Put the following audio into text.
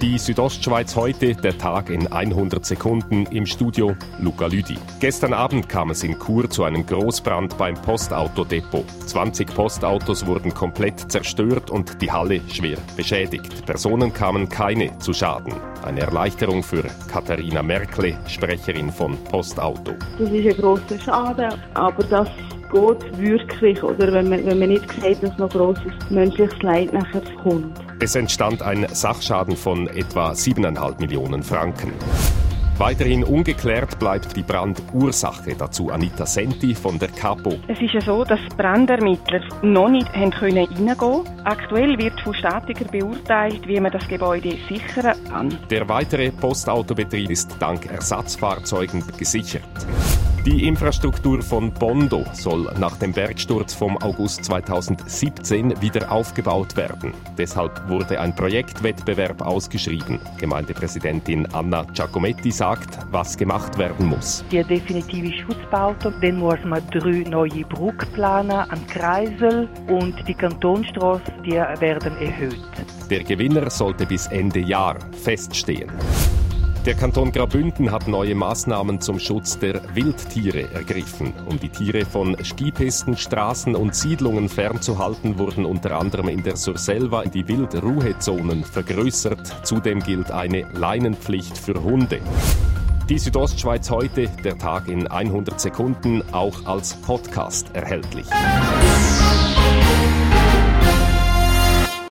Die Südostschweiz heute, der Tag in 100 Sekunden im Studio Luca Lüdi. Gestern Abend kam es in Chur zu einem Großbrand beim Postautodepot. 20 Postautos wurden komplett zerstört und die Halle schwer beschädigt. Personen kamen keine zu Schaden. Eine Erleichterung für Katharina Merkle, Sprecherin von Postauto. Das ist ein grosser Schaden, aber das geht wirklich, oder? Wenn man, wenn man nicht sieht, dass noch grosses menschliches Leid nachher kommt. Es entstand ein Sachschaden von etwa 7,5 Millionen Franken. Weiterhin ungeklärt bleibt die Brandursache. Dazu Anita Senti von der Capo. Es ist ja so, dass Brandermittler noch nicht haben können reingehen Aktuell wird von Statiker beurteilt, wie man das Gebäude sichern kann. Der weitere Postautobetrieb ist dank Ersatzfahrzeugen gesichert. Die Infrastruktur von Bondo soll nach dem Bergsturz vom August 2017 wieder aufgebaut werden. Deshalb wurde ein Projektwettbewerb ausgeschrieben. Gemeindepräsidentin Anna Giacometti sagt, was gemacht werden muss. Die definitive Schutzbauten, dann muss man drei neue Brücken planen am Kreisel und die Kantonstraße, die werden erhöht. Der Gewinner sollte bis Ende Jahr feststehen. Der Kanton Graubünden hat neue Maßnahmen zum Schutz der Wildtiere ergriffen. Um die Tiere von Skipisten, Straßen und Siedlungen fernzuhalten, wurden unter anderem in der Surselva die Wildruhezonen vergrößert. Zudem gilt eine Leinenpflicht für Hunde. Die Südostschweiz heute, der Tag in 100 Sekunden, auch als Podcast erhältlich.